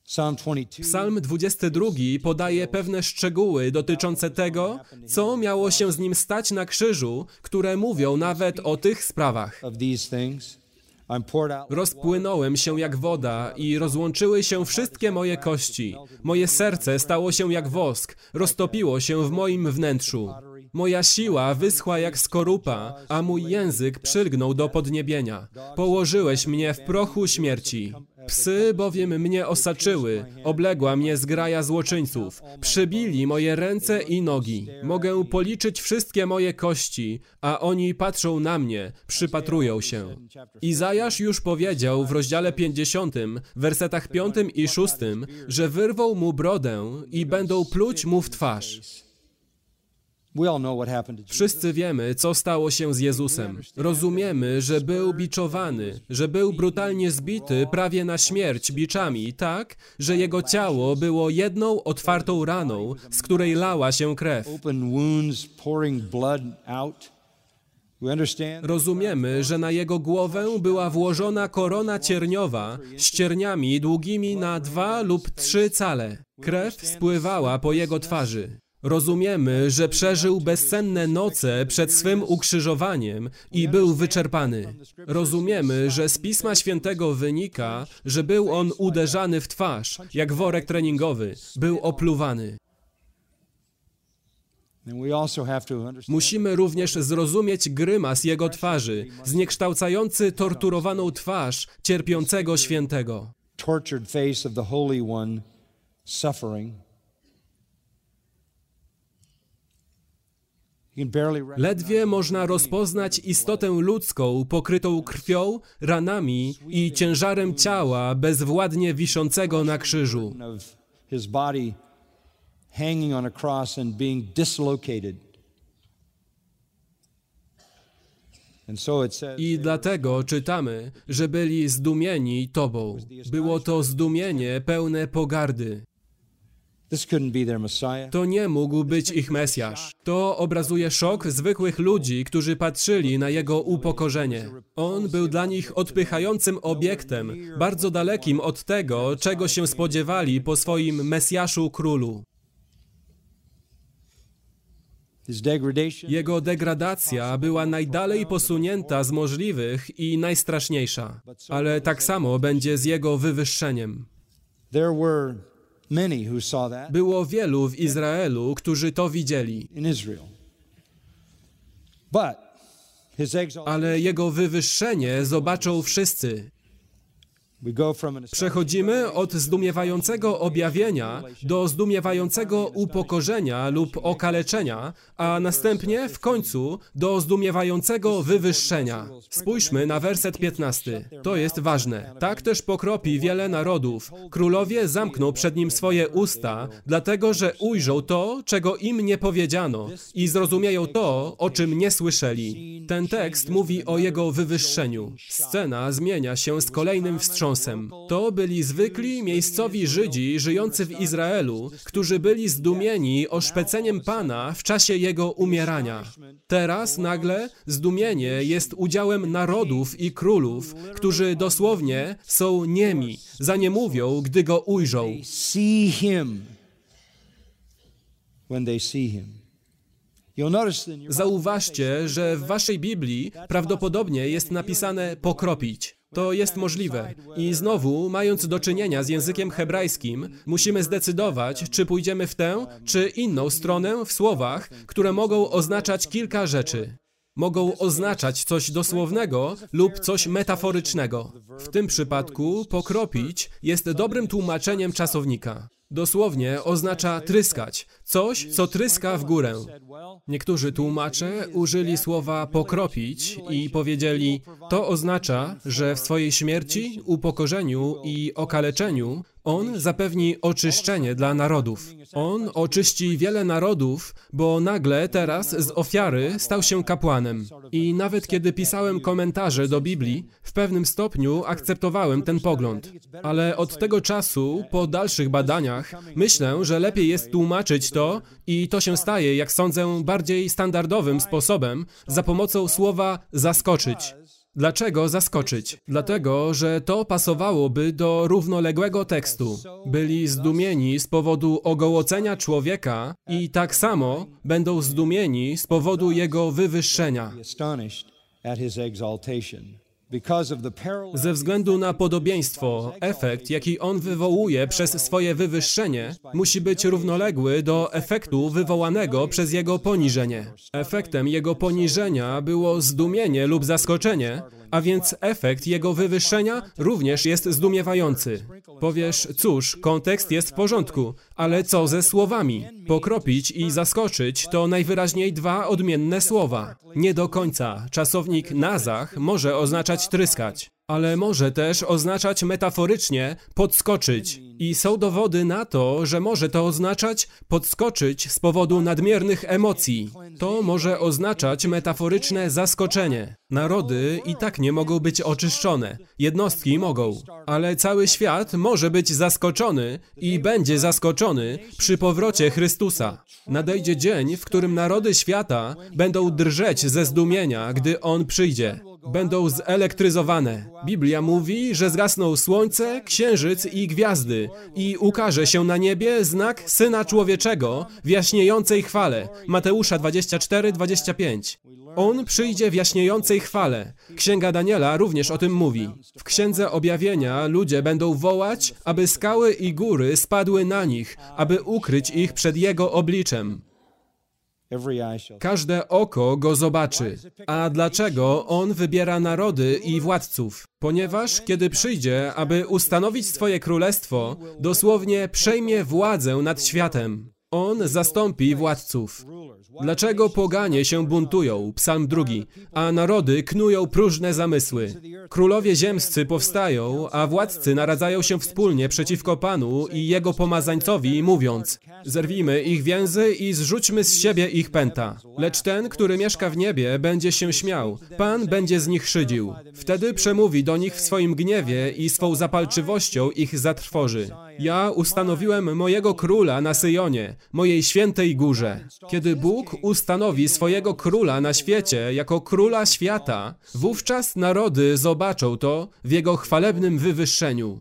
Psalm 22 Psalm 22 podaje pewne szczegóły dotyczące tego, co miało się z nim stać na krzyżu, które mówią nawet o tych sprawach. Rozpłynąłem się jak woda i rozłączyły się wszystkie moje kości. Moje serce stało się jak wosk, roztopiło się w moim wnętrzu. Moja siła wyschła jak skorupa, a mój język przylgnął do podniebienia. Położyłeś mnie w prochu śmierci. Psy bowiem mnie osaczyły, obległa mnie zgraja złoczyńców. Przybili moje ręce i nogi. Mogę policzyć wszystkie moje kości, a oni patrzą na mnie, przypatrują się. Izajasz już powiedział w rozdziale 50, wersetach 5 i 6, że wyrwą mu brodę i będą pluć mu w twarz. We all know what happened to Jesus. Wszyscy wiemy, co stało się z Jezusem. Rozumiemy, że był biczowany, że był brutalnie zbity prawie na śmierć biczami, tak, że jego ciało było jedną otwartą raną, z której lała się krew. Rozumiemy, że na jego głowę była włożona korona cierniowa z cierniami długimi na dwa lub trzy cale. Krew spływała po jego twarzy. Rozumiemy, że przeżył bezsenne noce przed swym ukrzyżowaniem i był wyczerpany. Rozumiemy, że z Pisma Świętego wynika, że był on uderzany w twarz, jak worek treningowy, był opluwany. Musimy również zrozumieć grymas jego twarzy, zniekształcający torturowaną twarz cierpiącego świętego. Ledwie można rozpoznać istotę ludzką pokrytą krwią, ranami i ciężarem ciała bezwładnie wiszącego na krzyżu. I dlatego czytamy, że byli zdumieni Tobą. Było to zdumienie pełne pogardy. To nie mógł być ich Mesjasz. To obrazuje szok zwykłych ludzi, którzy patrzyli na jego upokorzenie. On był dla nich odpychającym obiektem, bardzo dalekim od tego, czego się spodziewali po swoim Mesjaszu królu. Jego degradacja była najdalej posunięta z możliwych i najstraszniejsza. Ale tak samo będzie z jego wywyższeniem. Było wielu w Izraelu, którzy to widzieli. Ale jego wywyższenie zobaczą wszyscy. we go from an Przechodzimy od zdumiewającego objawienia do zdumiewającego upokorzenia lub okaleczenia, a następnie w końcu do zdumiewającego wywyższenia. Spójrzmy na werset 15. To jest ważne. Tak też pokropi wiele narodów. Królowie zamkną przed nim swoje usta, dlatego że ujrzą to, czego im nie powiedziano i zrozumieją to, o czym nie słyszeli. Ten tekst mówi o jego wywyższeniu. Scena zmienia się z kolejnym wstrząsem. To byli zwykli miejscowi Żydzi żyjący w Izraelu, którzy byli zdumieni oszpeceniem Pana w czasie jego umierania. Teraz nagle zdumienie jest udziałem narodów i królów, którzy dosłownie są niemi, zaniemówią, gdy go ujrzą. Zauważcie, że w waszej Biblii prawdopodobnie jest napisane pokropić. To jest możliwe. I znowu, mając do czynienia z językiem hebrajskim, musimy zdecydować, czy pójdziemy w tę, czy inną stronę w słowach, które mogą oznaczać kilka rzeczy. Mogą oznaczać coś dosłownego lub coś metaforycznego. W tym przypadku pokropić jest dobrym tłumaczeniem czasownika. Dosłownie oznacza tryskać, coś, co tryska w górę. Niektórzy tłumacze użyli słowa pokropić i powiedzieli, to oznacza, że w swojej śmierci, upokorzeniu i okaleczeniu on zapewni oczyszczenie dla narodów. On oczyści wiele narodów, bo nagle teraz z ofiary stał się kapłanem. I nawet kiedy pisałem komentarze do Biblii, w pewnym stopniu akceptowałem ten pogląd. Ale od tego czasu, po dalszych badaniach, myślę, że lepiej jest tłumaczyć to i to się staje, jak sądzę, bardziej standardowym sposobem za pomocą słowa zaskoczyć. Dlaczego zaskoczyć? Dlatego, że to pasowałoby do równoległego tekstu. Byli zdumieni z powodu ogołocenia człowieka i tak samo będą zdumieni z powodu jego wywyższenia. Ze względu na podobieństwo, efekt, jaki on wywołuje przez swoje wywyższenie, musi być równoległy do efektu wywołanego przez jego poniżenie. Efektem jego poniżenia było zdumienie lub zaskoczenie, a więc efekt jego wywyższenia również jest zdumiewający. Powiesz, cóż, kontekst jest w porządku, ale co ze słowami? Pokropić i zaskoczyć to najwyraźniej dwa odmienne słowa. Nie do końca. Czasownik nazach może oznaczać tryskać ale może też oznaczać metaforycznie podskoczyć. I są dowody na to, że może to oznaczać podskoczyć z powodu nadmiernych emocji. To może oznaczać metaforyczne zaskoczenie. Narody i tak nie mogą być oczyszczone. Jednostki mogą, ale cały świat może być zaskoczony i będzie zaskoczony przy powrocie Chrystusa. Nadejdzie dzień, w którym narody świata będą drżeć ze zdumienia, gdy On przyjdzie będą zelektryzowane. Biblia mówi, że zgasną słońce, księżyc i gwiazdy i ukaże się na niebie znak Syna Człowieczego w jaśniejącej chwale. Mateusza 24-25. On przyjdzie w jaśniejącej chwale. Księga Daniela również o tym mówi. W Księdze Objawienia ludzie będą wołać, aby skały i góry spadły na nich, aby ukryć ich przed Jego obliczem. Każde oko go zobaczy. A dlaczego on wybiera narody i władców? Ponieważ kiedy przyjdzie, aby ustanowić swoje królestwo, dosłownie przejmie władzę nad światem. On zastąpi władców. Dlaczego poganie się buntują? Psalm drugi. A narody knują próżne zamysły. Królowie ziemscy powstają, a władcy naradzają się wspólnie przeciwko Panu i Jego pomazańcowi, mówiąc Zerwijmy ich więzy i zrzućmy z siebie ich pęta. Lecz ten, który mieszka w niebie, będzie się śmiał. Pan będzie z nich szydził. Wtedy przemówi do nich w swoim gniewie i swą zapalczywością ich zatrwoży. Ja ustanowiłem mojego króla na Syjonie, mojej świętej górze. Kiedy Bóg ustanowi swojego króla na świecie jako króla świata, wówczas narody zobaczą to w jego chwalebnym wywyższeniu.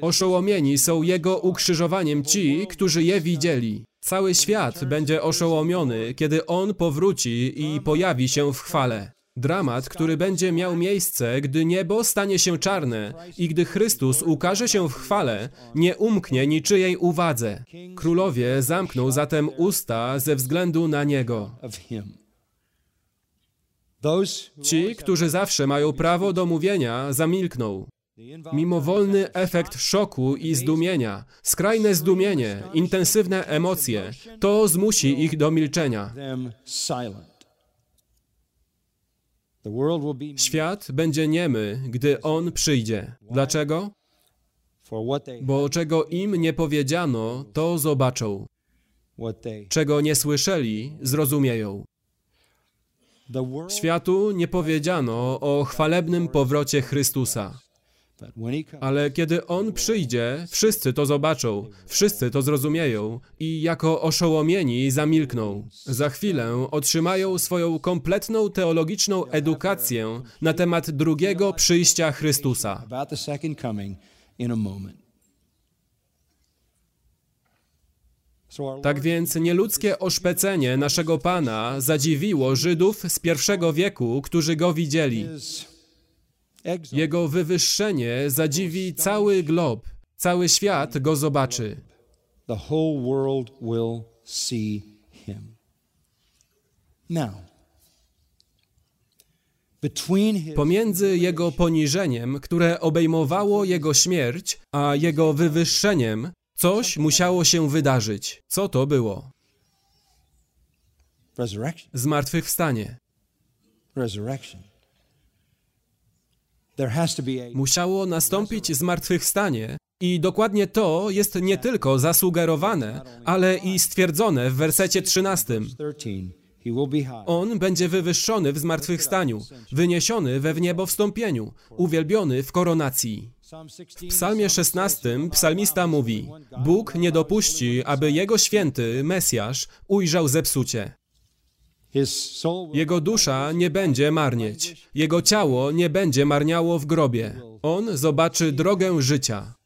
Oszołomieni są jego ukrzyżowaniem ci, którzy je widzieli. Cały świat będzie oszołomiony, kiedy on powróci i pojawi się w chwale. Dramat, który będzie miał miejsce, gdy niebo stanie się czarne i gdy Chrystus ukaże się w chwale, nie umknie niczyjej uwadze. Królowie zamkną zatem usta ze względu na Niego. Ci, którzy zawsze mają prawo do mówienia, zamilkną. Mimowolny efekt szoku i zdumienia, skrajne zdumienie, intensywne emocje, to zmusi ich do milczenia. Świat będzie niemy, gdy On przyjdzie. Dlaczego? Bo czego im nie powiedziano, to zobaczą. Czego nie słyszeli, zrozumieją. Światu nie powiedziano o chwalebnym powrocie Chrystusa. Ale kiedy On przyjdzie, wszyscy to zobaczą, wszyscy to zrozumieją i jako oszołomieni zamilkną. Za chwilę otrzymają swoją kompletną teologiczną edukację na temat drugiego przyjścia Chrystusa. Tak więc nieludzkie oszpecenie naszego Pana zadziwiło Żydów z pierwszego wieku, którzy Go widzieli. Jego wywyższenie zadziwi cały glob, cały świat go zobaczy. The whole world will see him. Now, Pomiędzy jego poniżeniem, które obejmowało jego śmierć, a jego wywyższeniem, coś musiało się wydarzyć. Co to było? Zmartwychwstanie. Musiało nastąpić zmartwychwstanie i dokładnie to jest nie tylko zasugerowane, ale i stwierdzone w wersecie 13. On będzie wywyższony w zmartwychwstaniu, wyniesiony we wniebowstąpieniu, uwielbiony w koronacji. W psalmie 16 psalmista mówi, Bóg nie dopuści, aby Jego święty, Mesjasz, ujrzał zepsucie. Jego dusza nie będzie marnieć, jego ciało nie będzie marniało w grobie. On zobaczy drogę życia.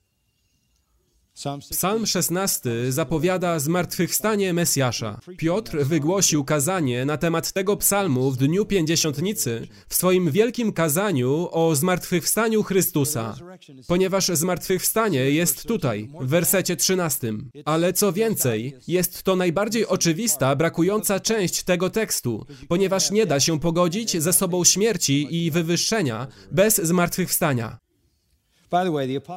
Psalm 16 zapowiada zmartwychwstanie Mesjasza. Piotr wygłosił kazanie na temat tego psalmu w dniu pięćdziesiątnicy w swoim wielkim kazaniu o zmartwychwstaniu Chrystusa. Ponieważ zmartwychwstanie jest tutaj, w wersecie 13. Ale co więcej, jest to najbardziej oczywista, brakująca część tego tekstu, ponieważ nie da się pogodzić ze sobą śmierci i wywyższenia bez zmartwychwstania.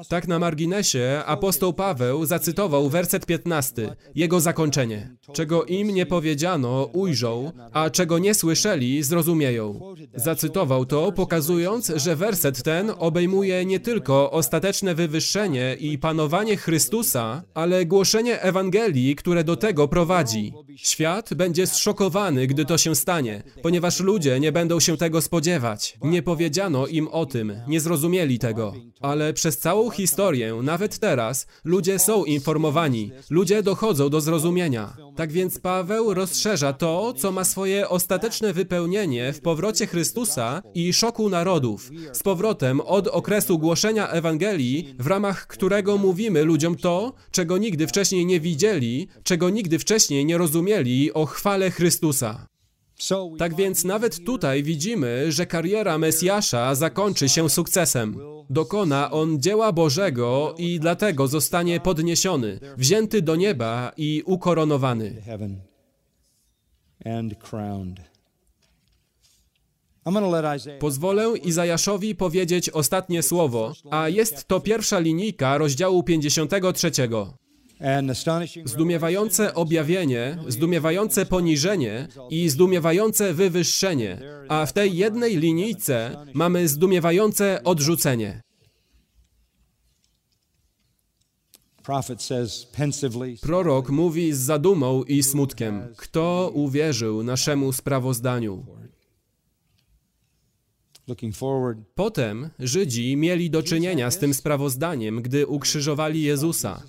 Tak na marginesie apostoł Paweł zacytował werset 15, jego zakończenie. Czego im nie powiedziano, ujrzą, a czego nie słyszeli, zrozumieją. Zacytował to, pokazując, że werset ten obejmuje nie tylko ostateczne wywyższenie i panowanie Chrystusa, ale głoszenie Ewangelii, które do tego prowadzi. Świat będzie zszokowany, gdy to się stanie, ponieważ ludzie nie będą się tego spodziewać. Nie powiedziano im o tym, nie zrozumieli tego. Ale przez całą historię, nawet teraz, ludzie są informowani, ludzie dochodzą do zrozumienia. Tak więc Paweł rozszerza to, co ma swoje ostateczne wypełnienie w powrocie Chrystusa i szoku narodów, z powrotem od okresu głoszenia Ewangelii, w ramach którego mówimy ludziom to, czego nigdy wcześniej nie widzieli, czego nigdy wcześniej nie rozumieli o chwale Chrystusa. Tak więc nawet tutaj widzimy, że kariera Mesjasza zakończy się sukcesem. Dokona on dzieła Bożego i dlatego zostanie podniesiony, wzięty do nieba i ukoronowany. Pozwolę Izajaszowi powiedzieć ostatnie słowo, a jest to pierwsza linijka rozdziału 53. Zdumiewające objawienie, zdumiewające poniżenie i zdumiewające wywyższenie, a w tej jednej linijce mamy zdumiewające odrzucenie. Prorok mówi z zadumą i smutkiem: Kto uwierzył naszemu sprawozdaniu? Potem Żydzi mieli do czynienia z tym sprawozdaniem, gdy ukrzyżowali Jezusa.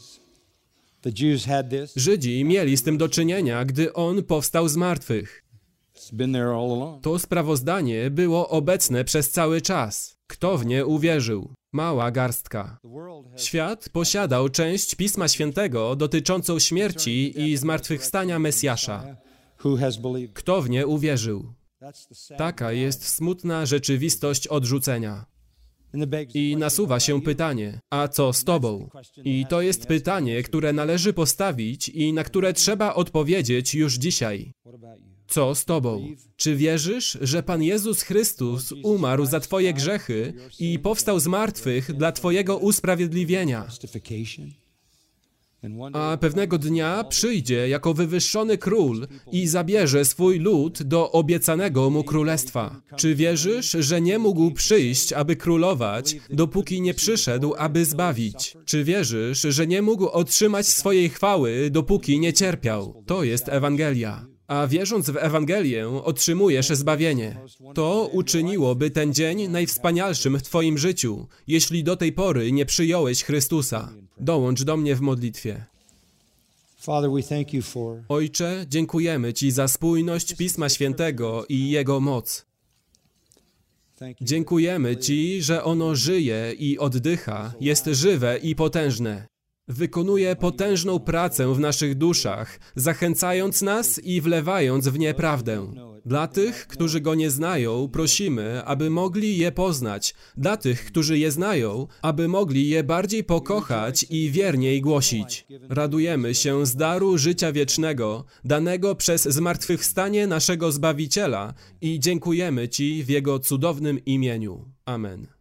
Żydzi mieli z tym do czynienia, gdy On powstał z martwych. To sprawozdanie było obecne przez cały czas. Kto w nie uwierzył? Mała garstka. Świat posiadał część Pisma Świętego dotyczącą śmierci i zmartwychwstania Mesjasza. Kto w nie uwierzył? Taka jest smutna rzeczywistość odrzucenia. I nasuwa się pytanie, a co z tobą? I to jest pytanie, które należy postawić i na które trzeba odpowiedzieć już dzisiaj. Co z tobą? Czy wierzysz, że Pan Jezus Chrystus umarł za twoje grzechy i powstał z martwych dla twojego usprawiedliwienia? A pewnego dnia przyjdzie jako wywyższony król i zabierze swój lud do obiecanego mu królestwa. Czy wierzysz, że nie mógł przyjść, aby królować, dopóki nie przyszedł, aby zbawić? Czy wierzysz, że nie mógł otrzymać swojej chwały, dopóki nie cierpiał? To jest Ewangelia. A wierząc w Ewangelię, otrzymujesz zbawienie. To uczyniłoby ten dzień najwspanialszym w Twoim życiu, jeśli do tej pory nie przyjąłeś Chrystusa. Dołącz do mnie w modlitwie. Ojcze, dziękujemy Ci za spójność Pisma Świętego i jego moc. Dziękujemy Ci, że ono żyje i oddycha, jest żywe i potężne. Wykonuje potężną pracę w naszych duszach, zachęcając nas i wlewając w nie prawdę. Dla tych, którzy go nie znają, prosimy, aby mogli je poznać. Dla tych, którzy je znają, aby mogli je bardziej pokochać i wierniej głosić. Radujemy się z daru życia wiecznego, danego przez zmartwychwstanie naszego Zbawiciela i dziękujemy Ci w Jego cudownym imieniu. Amen.